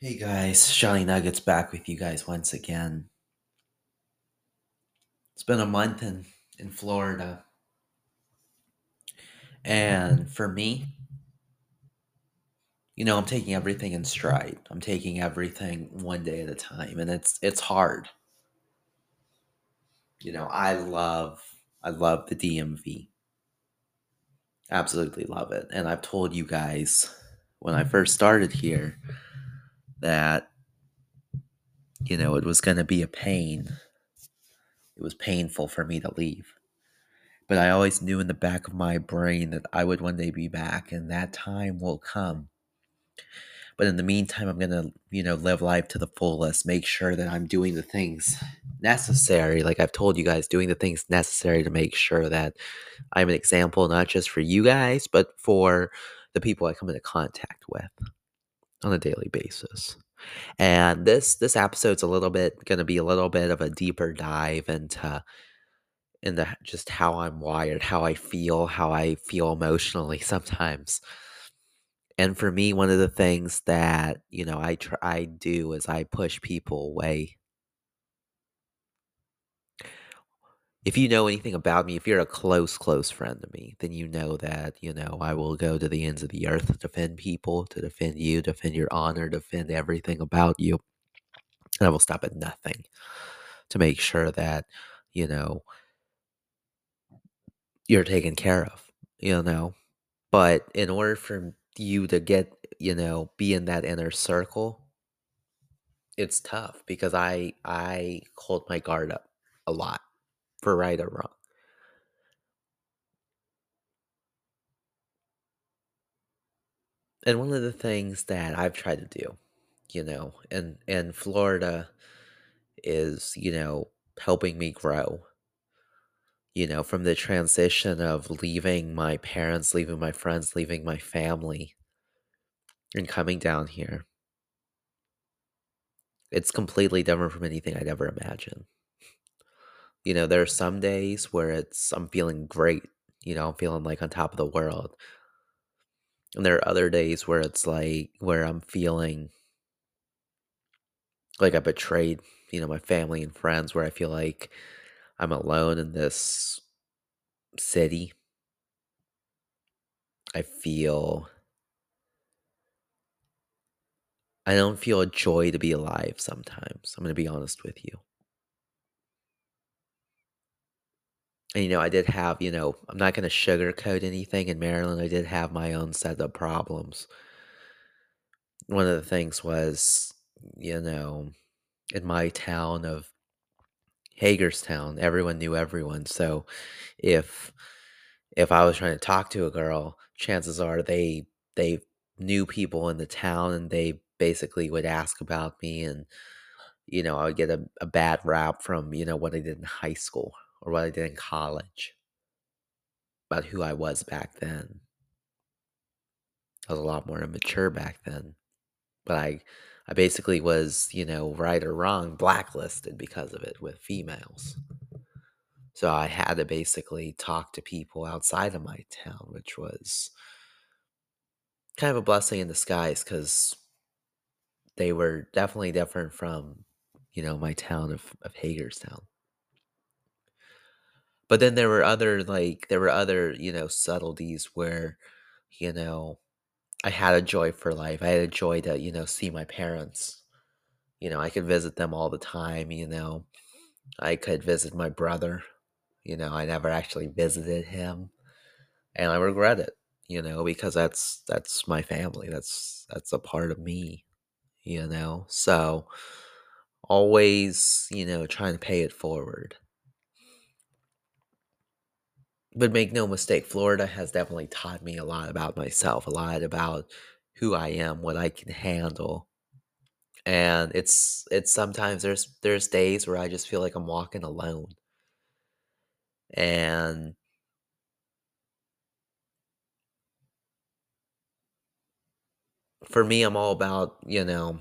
Hey guys, Johnny Nuggets back with you guys once again. It's been a month in, in Florida. And for me, you know, I'm taking everything in stride. I'm taking everything one day at a time and it's it's hard. You know, I love I love the DMV. Absolutely love it. And I've told you guys when I first started here that you know, it was going to be a pain. It was painful for me to leave. But I always knew in the back of my brain that I would one day be back and that time will come. But in the meantime, I'm going to, you know, live life to the fullest, make sure that I'm doing the things necessary. Like I've told you guys, doing the things necessary to make sure that I'm an example, not just for you guys, but for the people I come into contact with on a daily basis. And this this episode's a little bit going to be a little bit of a deeper dive into into just how I'm wired, how I feel, how I feel emotionally sometimes. And for me, one of the things that, you know, I try I do is I push people away. If you know anything about me, if you're a close, close friend to me, then you know that, you know, I will go to the ends of the earth to defend people, to defend you, defend your honor, defend everything about you. And I will stop at nothing to make sure that, you know, you're taken care of, you know. But in order for you to get, you know, be in that inner circle, it's tough because I I hold my guard up a lot for right or wrong. And one of the things that I've tried to do, you know, in in Florida is, you know, helping me grow. You know, from the transition of leaving my parents, leaving my friends, leaving my family, and coming down here. It's completely different from anything I'd ever imagined. You know, there are some days where it's I'm feeling great, you know, I'm feeling like on top of the world. And there are other days where it's like where I'm feeling like I betrayed, you know, my family and friends, where I feel like I'm alone in this city. I feel I don't feel a joy to be alive sometimes. I'm going to be honest with you. And, you know, I did have, you know, I'm not going to sugarcoat anything in Maryland. I did have my own set of problems. One of the things was, you know, in my town of Hagerstown, everyone knew everyone. So if if I was trying to talk to a girl, chances are they they knew people in the town and they basically would ask about me and you know, I would get a, a bad rap from, you know, what I did in high school or what I did in college about who I was back then. I was a lot more immature back then. But I I basically was, you know, right or wrong, blacklisted because of it with females. So I had to basically talk to people outside of my town, which was kind of a blessing in disguise because they were definitely different from, you know, my town of, of Hagerstown. But then there were other like there were other, you know, subtleties where, you know, I had a joy for life. I had a joy to, you know, see my parents. You know, I could visit them all the time, you know. I could visit my brother. You know, I never actually visited him. And I regret it, you know, because that's that's my family. That's that's a part of me, you know. So always, you know, trying to pay it forward. But make no mistake, Florida has definitely taught me a lot about myself, a lot about who I am, what I can handle. And it's it's sometimes there's there's days where I just feel like I'm walking alone. And for me, I'm all about, you know,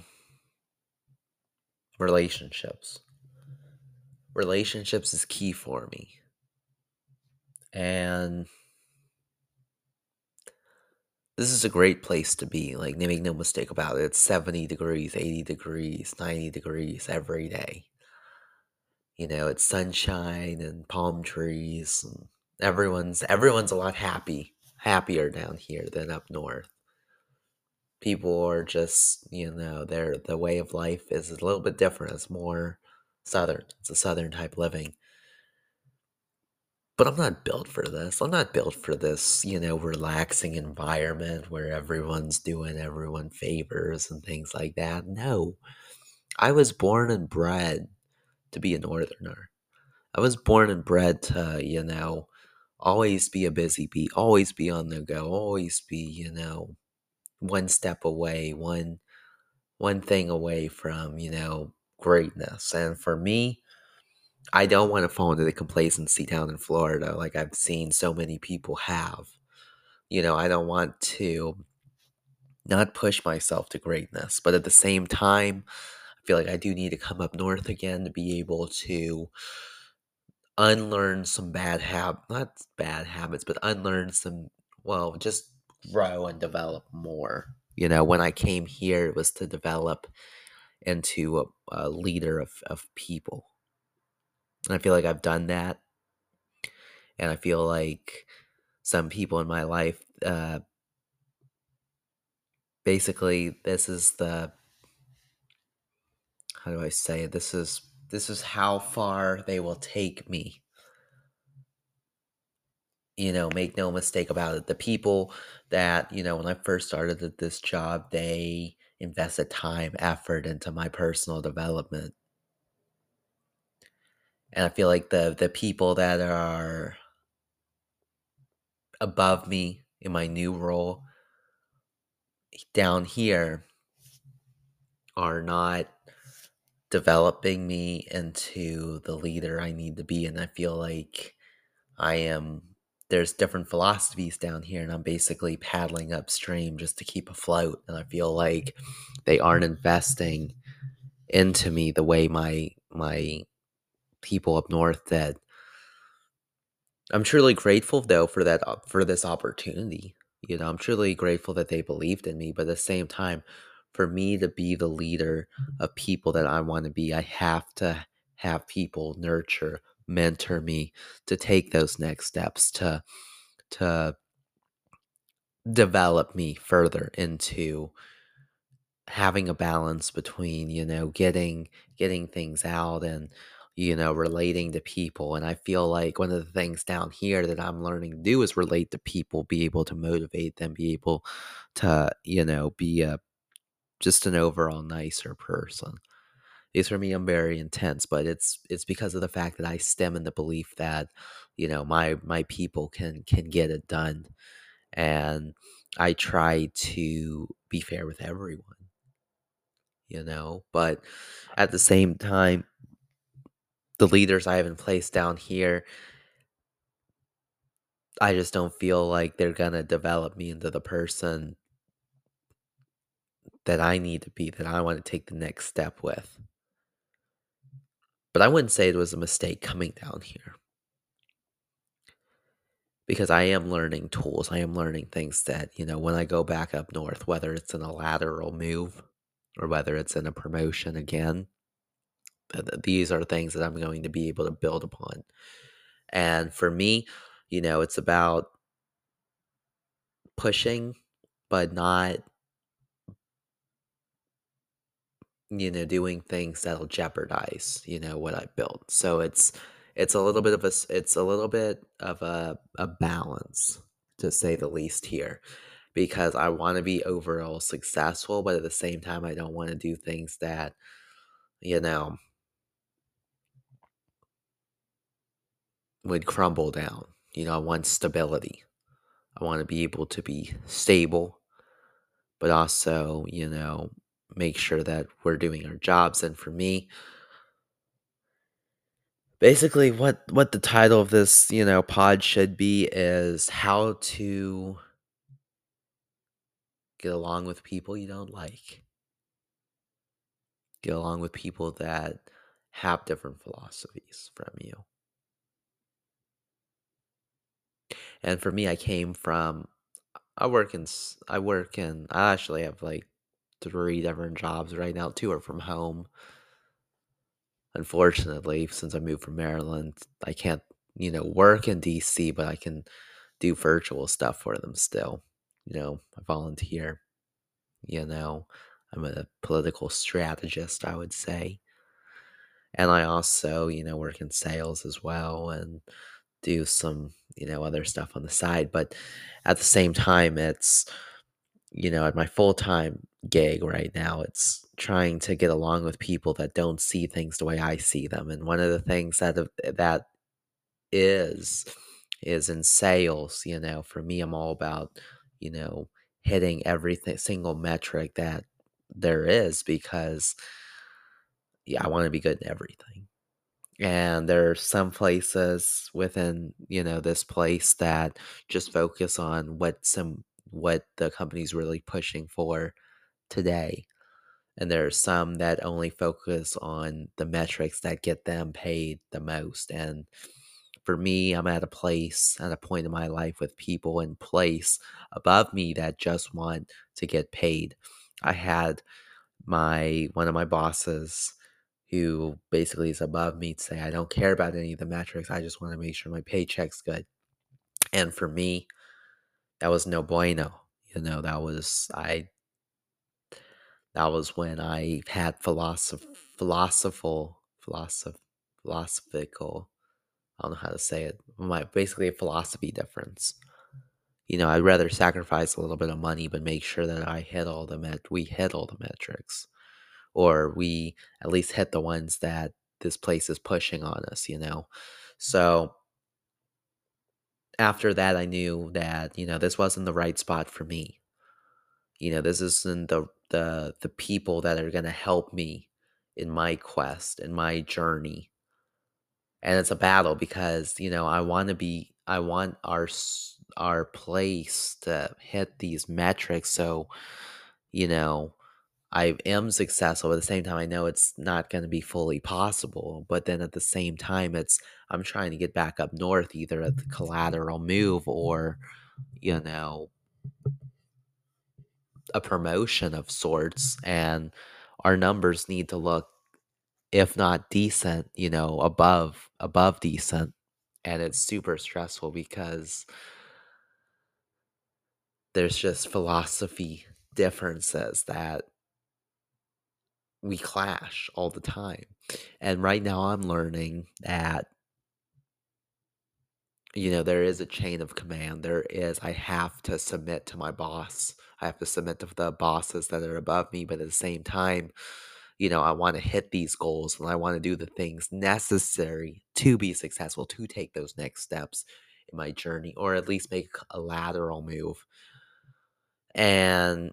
relationships. Relationships is key for me. And This is a great place to be, like, make no mistake about it, it's 70 degrees, 80 degrees, 90 degrees every day. You know, it's sunshine and palm trees, and everyone's everyone's a lot happy happier down here than up north. People are just, you know, their the way of life is a little bit different, it's more southern, it's a southern type living. But I'm not built for this. I'm not built for this, you know, relaxing environment where everyone's doing everyone favors and things like that. No. I was born and bred to be a northerner. I was born and bred to, you know, always be a busy bee, always be on the go, always be, you know, one step away, one one thing away from, you know, greatness. And for me, I don't want to fall into the complacency down in Florida like I've seen so many people have. You know, I don't want to not push myself to greatness, but at the same time, I feel like I do need to come up north again to be able to unlearn some bad hab not bad habits, but unlearn some well, just grow and develop more. You know, when I came here, it was to develop into a, a leader of, of people. And I feel like I've done that. And I feel like some people in my life, uh, basically, this is the how do I say it? This is this is how far they will take me. You know, make no mistake about it. The people that, you know, when I first started at this job, they invested time, effort into my personal development. And I feel like the the people that are above me in my new role down here are not developing me into the leader I need to be. And I feel like I am, there's different philosophies down here, and I'm basically paddling upstream just to keep afloat. And I feel like they aren't investing into me the way my, my people up north that I'm truly grateful though for that for this opportunity. You know, I'm truly grateful that they believed in me, but at the same time, for me to be the leader mm-hmm. of people that I want to be, I have to have people nurture, mentor me to take those next steps to to develop me further into having a balance between, you know, getting getting things out and you know, relating to people. And I feel like one of the things down here that I'm learning to do is relate to people, be able to motivate them, be able to, you know, be a just an overall nicer person. Because for me, I'm very intense, but it's it's because of the fact that I stem in the belief that, you know, my my people can can get it done. And I try to be fair with everyone, you know, but at the same time, the leaders I have in place down here, I just don't feel like they're gonna develop me into the person that I need to be, that I want to take the next step with. But I wouldn't say it was a mistake coming down here. Because I am learning tools. I am learning things that, you know, when I go back up north, whether it's in a lateral move or whether it's in a promotion again, these are things that I'm going to be able to build upon. And for me, you know, it's about pushing, but not, you know, doing things that'll jeopardize, you know, what I built. So it's it's a little bit of a it's a little bit of a a balance to say the least here because I want to be overall successful, but at the same time I don't want to do things that you know would crumble down. You know, I want stability. I want to be able to be stable, but also, you know, make sure that we're doing our jobs. And for me, basically what what the title of this, you know, pod should be is how to get along with people you don't like. Get along with people that have different philosophies from you. And for me, I came from I work in I work in I actually have, like, 3 different jobs right now, 2 are from home. Unfortunately, since I moved from Maryland, I can't, you know, work in DC, but I can do virtual stuff for them still. You know, I volunteer, you know, I'm a political strategist, I would say. And I also, you know, work in sales as well and do some, you know, other stuff on the side. But at the same time, it's, you know, at my full time gig right now, it's trying to get along with people that don't see things the way I see them. And one of the things that uh, that is is in sales, you know, for me, I'm all about, you know, hitting everything single metric that there is because yeah, I want to be good in everything. And there are some places within, you know, this place that just focus on what some what the company's really pushing for today. And there are some that only focus on the metrics that get them paid the most. And for me, I'm at a place, at a point in my life with people in place above me that just want to get paid. I had my one of my bosses who basically is above me to say, I don't care about any of the metrics. I just want to make sure my paycheck's good. And for me, that was no bueno. You know, that was I that was when I had philosoph philosophical philosoph philosophical I don't know how to say it. My basically a philosophy difference. You know, I'd rather sacrifice a little bit of money but make sure that I hit all the met we hit all the metrics. Or we at least hit the ones that this place is pushing on us, you know? Mm-hmm. So after that I knew that, you know, this wasn't the right spot for me. You know, this isn't the the the people that are gonna help me in my quest, in my journey. And it's a battle because, you know, I wanna be I want our our place to hit these metrics so, you know, I am successful, but at the same time, I know it's not gonna be fully possible, but then at the same time, it's I'm trying to get back up north either at the collateral move or, you know, a promotion of sorts, and our numbers need to look, if not decent, you know, above above decent, and it's super stressful because there's just philosophy differences that we clash all the time. And right now I'm learning that, you know, there is a chain of command. There is, I have to submit to my boss. I have to submit to the bosses that are above me. But at the same time, you know, I want to hit these goals and I want to do the things necessary to be successful, to take those next steps in my journey, or at least make a lateral move. And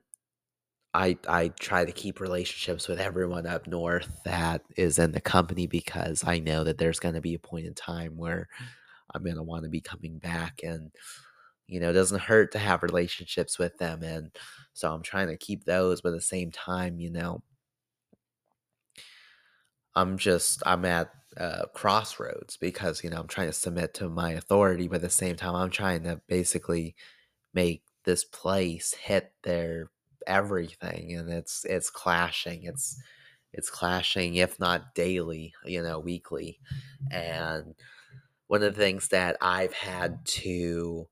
I I try to keep relationships with everyone up north that is in the company because I know that there's going to be a point in time where I'm going to want to be coming back and you know, it doesn't hurt to have relationships with them and so I'm trying to keep those but at the same time, you know, I'm just I'm at uh, crossroads because you know I'm trying to submit to my authority, but at the same time I'm trying to basically make this place hit their everything, and it's it's clashing. It's it's clashing, if not daily, you know, weekly. And one of the things that I've had to,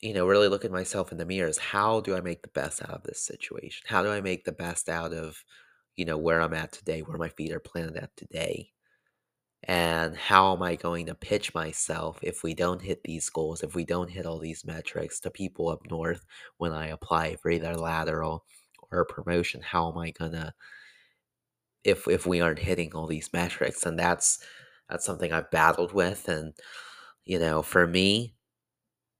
you know, really look at myself in the mirror is how do I make the best out of this situation? How do I make the best out of, you know, where I'm at today, where my feet are planted at today? And how am I going to pitch myself if we don't hit these goals, if we don't hit all these metrics to people up north when I apply for either lateral or promotion? How am I gonna if if we aren't hitting all these metrics? And that's that's something I've battled with. And you know, for me,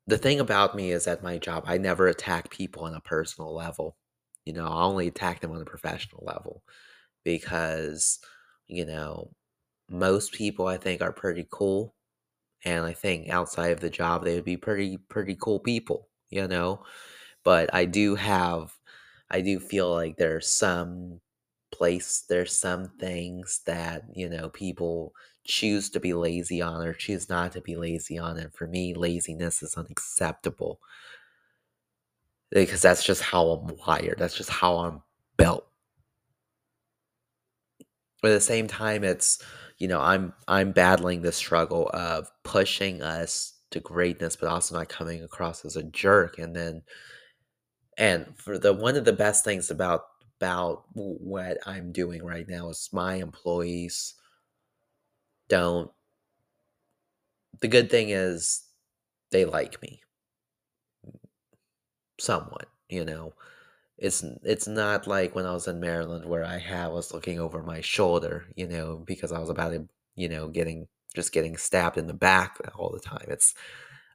the thing about me is at my job, I never attack people on a personal level. You know, I only attack them on a professional level because, you know, most people I think are pretty cool and I think outside of the job they would be pretty pretty cool people, you know. But I do have I do feel like there's some place there's some things that, you know, people choose to be lazy on or choose not to be lazy on and for me laziness is unacceptable. because that's just how I'm wired. That's just how I'm built. But at the same time, it's you know I'm I'm battling the struggle of pushing us to greatness, but also not coming across as a jerk. And then, and for the one of the best things about about what I'm doing right now is my employees don't. The good thing is they like me somewhat, you know. It's it's not like when I was in Maryland where I had was looking over my shoulder, you know, because I was about to, you know, getting just getting stabbed in the back all the time. It's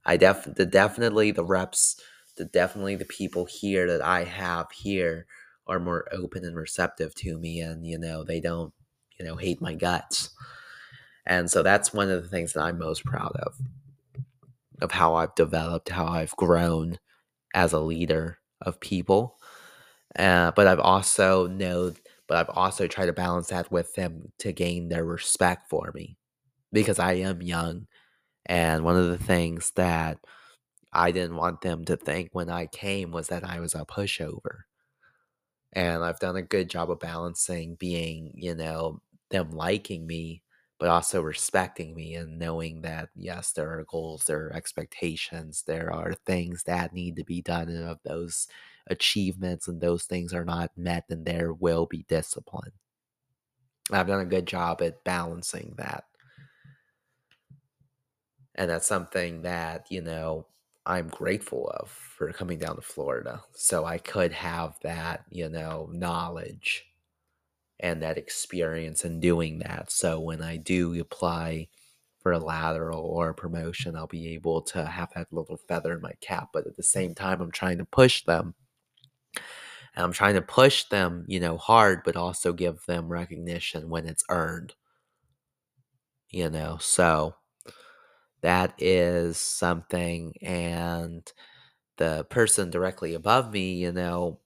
I def the definitely the reps, the definitely the people here that I have here are more open and receptive to me and you know, they don't, you know, hate my guts. And so that's one of the things that I'm most proud of of how I've developed, how I've grown as a leader of people. Uh, but I've also know, but I've also tried to balance that with them to gain their respect for me because I am young. And one of the things that I didn't want them to think when I came was that I was a pushover. And I've done a good job of balancing being, you know, them liking me, but also respecting me and knowing that, yes, there are goals, there are expectations, there are things that need to be done. And of those achievements and those things are not met, then there will be discipline. I've done a good job at balancing that. And that's something that, you know, I'm grateful of for coming down to Florida. So I could have that, you know, knowledge and that experience in doing that. So when I do apply for a lateral or a promotion, I'll be able to have that little feather in my cap. But at the same time, I'm trying to push them. And I'm trying to push them, you know, hard, but also give them recognition when it's earned. You know, so that is something. And the person directly above me, you know,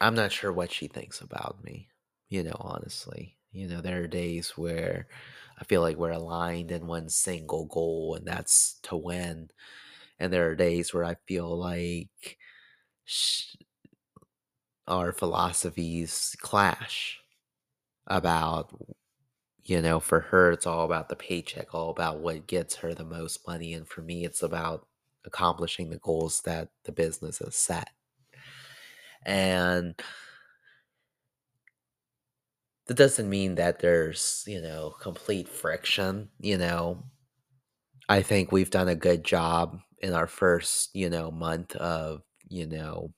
I'm not sure what she thinks about me, you know, honestly. You know, there are days where I feel like we're aligned in one single goal, and that's to win. And there are days where I feel like sh- our philosophies clash about, you know, for her, it's all about the paycheck, all about what gets her the most money. And for me, it's about accomplishing the goals that the business has set. And that doesn't mean that there's, you know, complete friction, you know. I think we've done a good job in our first, you know, month of, you know,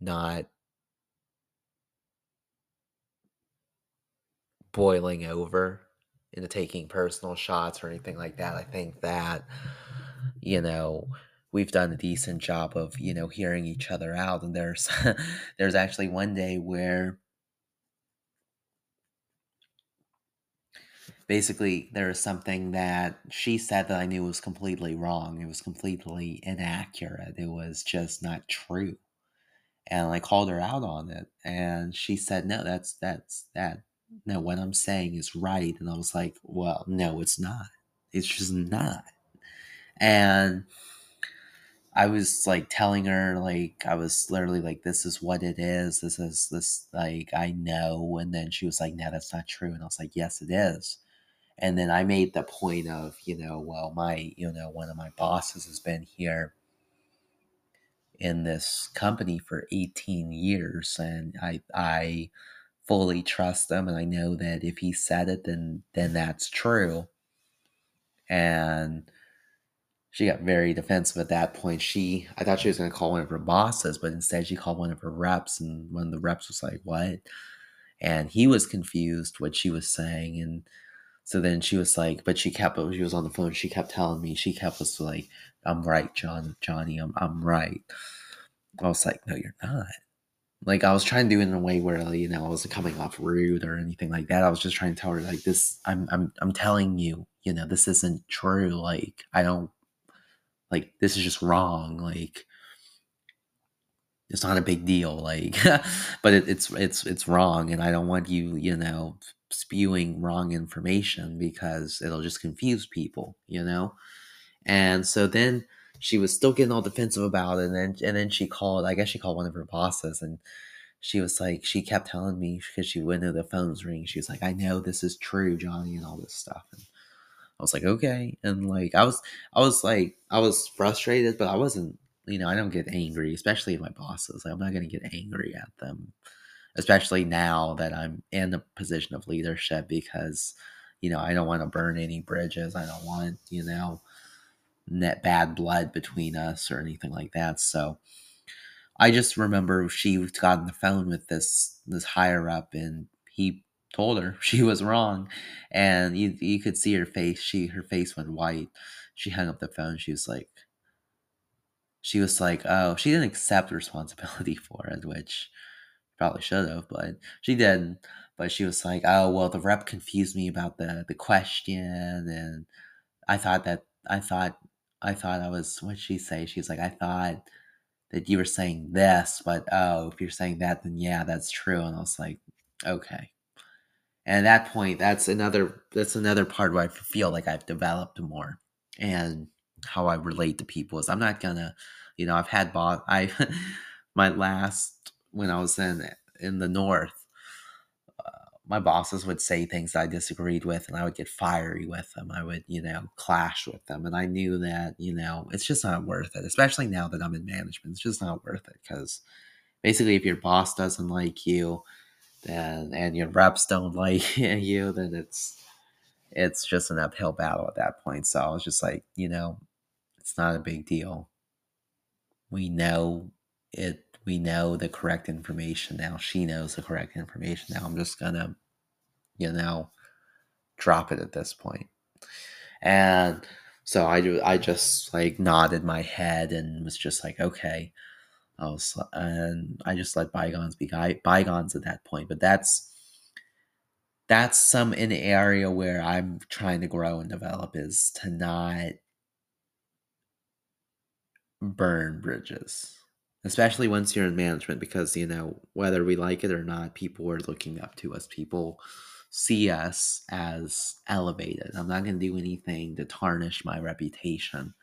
not boiling over into taking personal shots or anything like that. I think that, you know, we've done a decent job of, you know, hearing each other out. And there's there's actually one day where basically there was something that she said that I knew was completely wrong. It was completely inaccurate. It was just not true. And I called her out on it and she said, "No, that's that's that no, what I'm saying is right." And I was like, "Well, no, it's not. It's just not." And I was like telling her like I was literally like this is what it is. This is this like I know and then she was like no that's not true and I was like yes it is. And then I made the point of, you know, well, my, you know, one of my bosses has been here in this company for 18 years and I I fully trust him and I know that if he said it then then that's true. And she got very defensive at that point. She I thought she was gonna call one of her bosses, but instead she called one of her reps and one of the reps was like, What? And he was confused what she was saying and so then she was like, but she kept, she was on the phone. She kept telling me, she kept was like, I'm right, John, Johnny, I'm, I'm right. I was like, no, you're not. Like I was trying to do it in a way where, you know, I wasn't coming off rude or anything like that. I was just trying to tell her like this, I'm, I'm, I'm telling you, you know, this isn't true. Like, I don't, like, this is just wrong. Like, it's not a big deal. Like, but it, it's, it's, it's wrong. And I don't want you, you know, spewing wrong information because it'll just confuse people, you know? And so then she was still getting all defensive about it and then and then she called I guess she called one of her bosses and she was like she kept telling me because she wouldn't know the phone's ring she was like I know this is true Johnny and all this stuff and I was like okay and like I was I was like I was frustrated but I wasn't you know I don't get angry especially my bosses like, I'm not gonna get angry at them especially now that I'm in a position of leadership because you know I don't want to burn any bridges I don't want you know net bad blood between us or anything like that. So I just remember she got on the phone with this this higher up and he told her she was wrong and you you could see her face she her face went white she hung up the phone she was like she was like oh she didn't accept responsibility for it which probably should have but she didn't but she was like oh well the rep confused me about the the question and i thought that i thought I thought I was what'd she say? She's like, I thought that you were saying this, but oh, if you're saying that, then yeah, that's true. And I was like, okay. And at that point, that's another that's another part where I feel like I've developed more and how I relate to people is I'm not gonna, you know, I've had boss I my last when I was in in the north, uh, my bosses would say things I disagreed with and I would get fiery with them. I would, you know, clash with them. And I knew that, you know, it's just not worth it, especially now that I'm in management. It's just not worth it because basically, if your boss doesn't like you, then and your reps don't like you, then it's it's just an uphill battle at that point. So I was just like, you know, it's not a big deal. We know it we know the correct information now. She knows the correct information now. I'm just gonna, you know, drop it at this point. And so I I just like nodded my head and was just like, okay. I was, and I just let bygones be bygones at that point. But that's that's some an area where I'm trying to grow and develop is to not burn bridges especially once you're in management because you know whether we like it or not people are looking up to us. People see us as elevated. I'm not going to do anything to tarnish my reputation.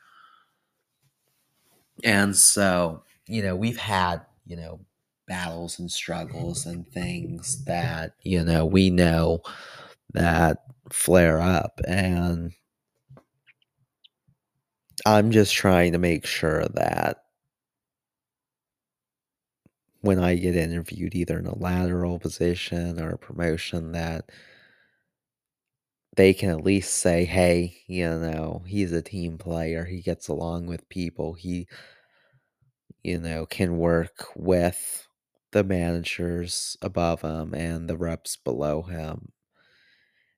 And so you know we've had you know battles and struggles and things that you know we know that flare up. And i'm just trying to make sure that when I get interviewed either in a lateral position or a promotion that they can at least say, hey, you know, he's a team player. He gets along with people. He, you know, can work with the managers above him and the reps below him.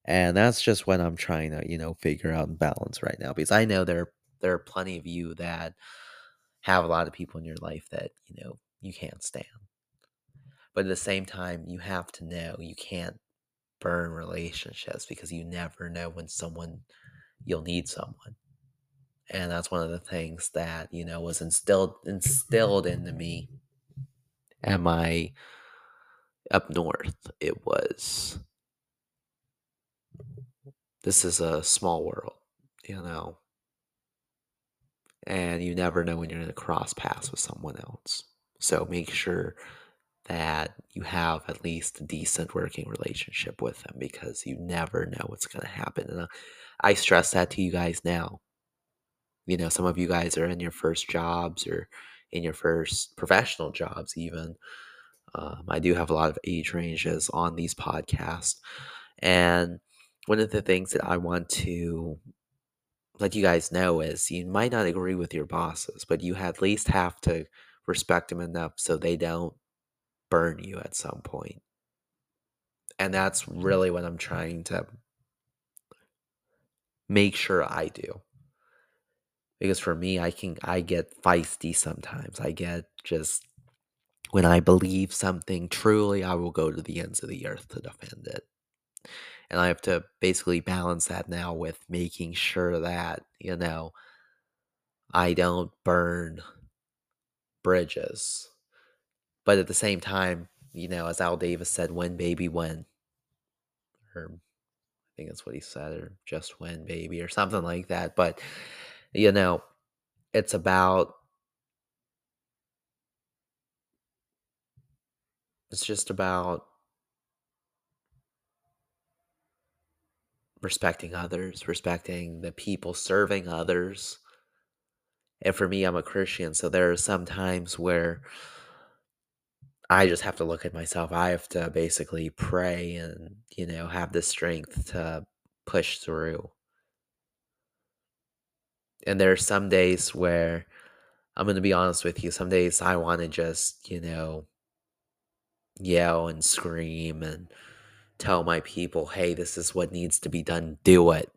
And that's just what I'm trying to, you know, figure out and balance right now because I know there there are plenty of you that have a lot of people in your life that, you know, you can't stand. But at the same time, you have to know you can't burn relationships because you never know when someone you'll need someone. And that's one of the things that, you know, was instilled instilled into me at my up north. It was this is a small world, you know. And you never know when you're going to cross paths with someone else. So make sure that you have at least a decent working relationship with them because you never know what's going to happen. And uh, I stress that to you guys now. You know, some of you guys are in your first jobs or in your first professional jobs, even. Um, I do have a lot of age ranges on these podcasts. And one of the things that I want to let you guys know is you might not agree with your bosses, but you at least have to respect them enough so they don't burn you at some point. And that's mm-hmm. really what I'm trying to make sure I do. Because for me, I can I get feisty sometimes. I get just when I believe something truly, I will go to the ends of the earth to defend it. And I have to basically balance that now with making sure that, you know, I don't burn bridges but at the same time, you know, as Al Davis said, "When baby, when," or I think that's what he said, or "Just when baby," or something like that. But you know, it's about it's just about respecting others, respecting the people serving others. And for me, I'm a Christian, so there are some times where I just have to look at myself. I have to basically pray and, you know, have the strength to push through. And there are some days where I'm going to be honest with you, some days I want to just, you know, yell and scream and tell my people, "Hey, this is what needs to be done. Do it."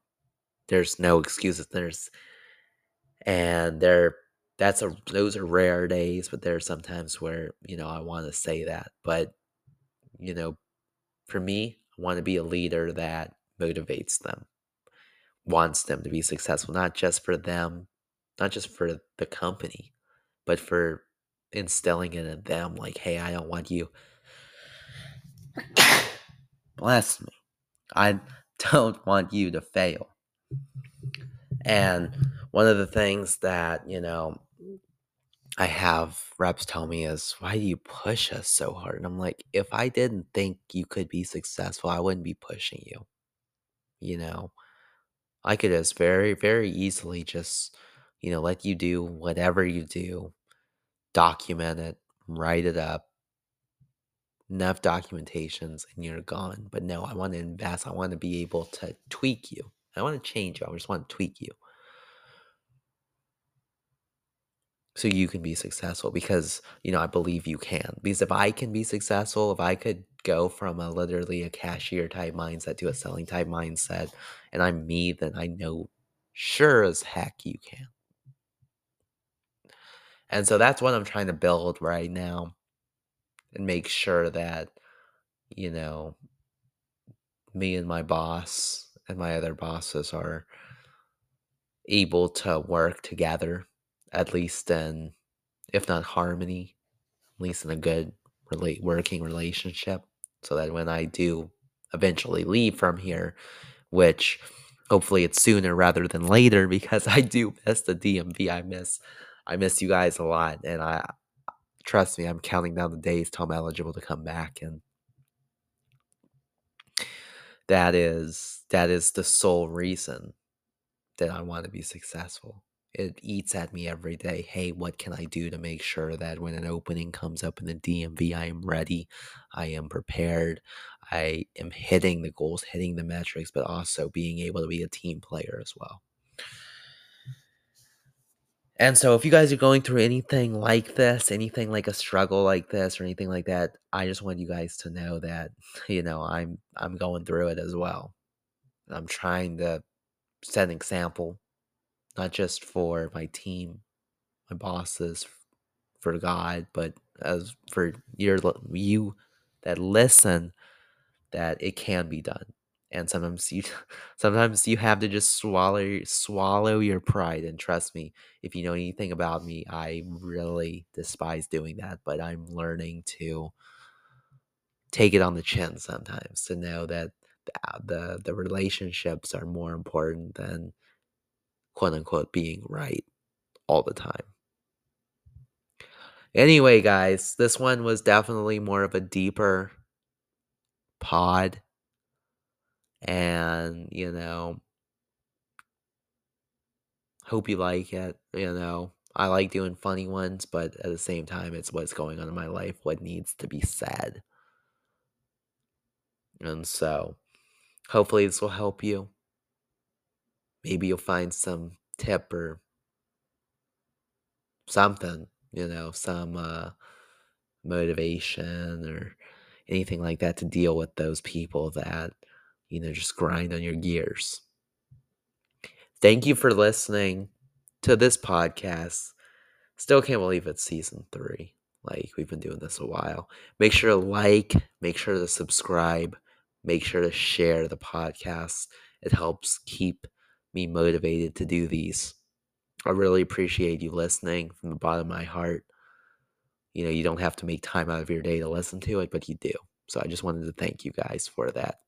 There's no excuses. There's and there that's a those are rare days, but there are sometimes where, you know, I want to say that. But, you know, for me, I want to be a leader that motivates them, wants them to be successful, not just for them, not just for the company, but for instilling it in them like, "Hey, I don't want you bless me. I don't want you to fail." And one of the things that, you know, I have reps tell me is, "Why do you push us so hard?" And I'm like, "If I didn't think you could be successful, I wouldn't be pushing you." You know, I could just very, very easily just, you know, let you do whatever you do, document it, write it up, enough documentations, and you're gone. But no, I want to invest. I want to be able to tweak you. I want to change you. I just want to tweak you. so you can be successful because you know I believe you can. Because if I can be successful, if I could go from a literally a cashier type mindset to a selling type mindset, and I'm me, then I know sure as heck you can. And so that's what I'm trying to build right now and make sure that, you know, me and my boss and my other bosses are able to work together, at least in, if not harmony, at least in a good relate working relationship, so that when I do eventually leave from here, which hopefully it's sooner rather than later, because I do miss the DMV. I miss I miss you guys a lot, and I trust me, I'm counting down the days till I'm eligible to come back, and that is that is the sole reason that I want to be successful. It eats at me every day. Hey, what can I do to make sure that when an opening comes up in the DMV, I am ready, I am prepared, I am hitting the goals, hitting the metrics, but also being able to be a team player as well. And so, if you guys are going through anything like this, anything like a struggle like this, or anything like that, I just want you guys to know that you know I'm I'm going through it as well. I'm trying to set an example, not just for my team, my bosses, for God, but as for your you that listen, that it can be done. And sometimes you sometimes you have to just swallow swallow your pride and trust me, if you know anything about me, I really despise doing that, but I'm learning to take it on the chin sometimes to know that Uh, the, the relationships are more important than quote unquote being right all the time. Anyway, guys, this one was definitely more of a deeper pod. And, you know, hope you like it. You know, I like doing funny ones, but at the same time, it's what's going on in my life, what needs to be said. And so, hopefully, this will help you. Maybe you'll find some tip or something, you know, some uh, motivation or anything like that to deal with those people that, you know, just grind on your gears. Thank you for listening to this podcast. Still can't believe it's season three. Like, we've been doing this a while. Make sure to like, make sure to subscribe, make sure to share the podcast. It helps keep me motivated to do these. I really appreciate you listening from the bottom of my heart. You know, you don't have to make time out of your day to listen to it, but you do. So I just wanted to thank you guys for that.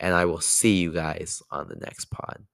And I will see you guys on the next pod.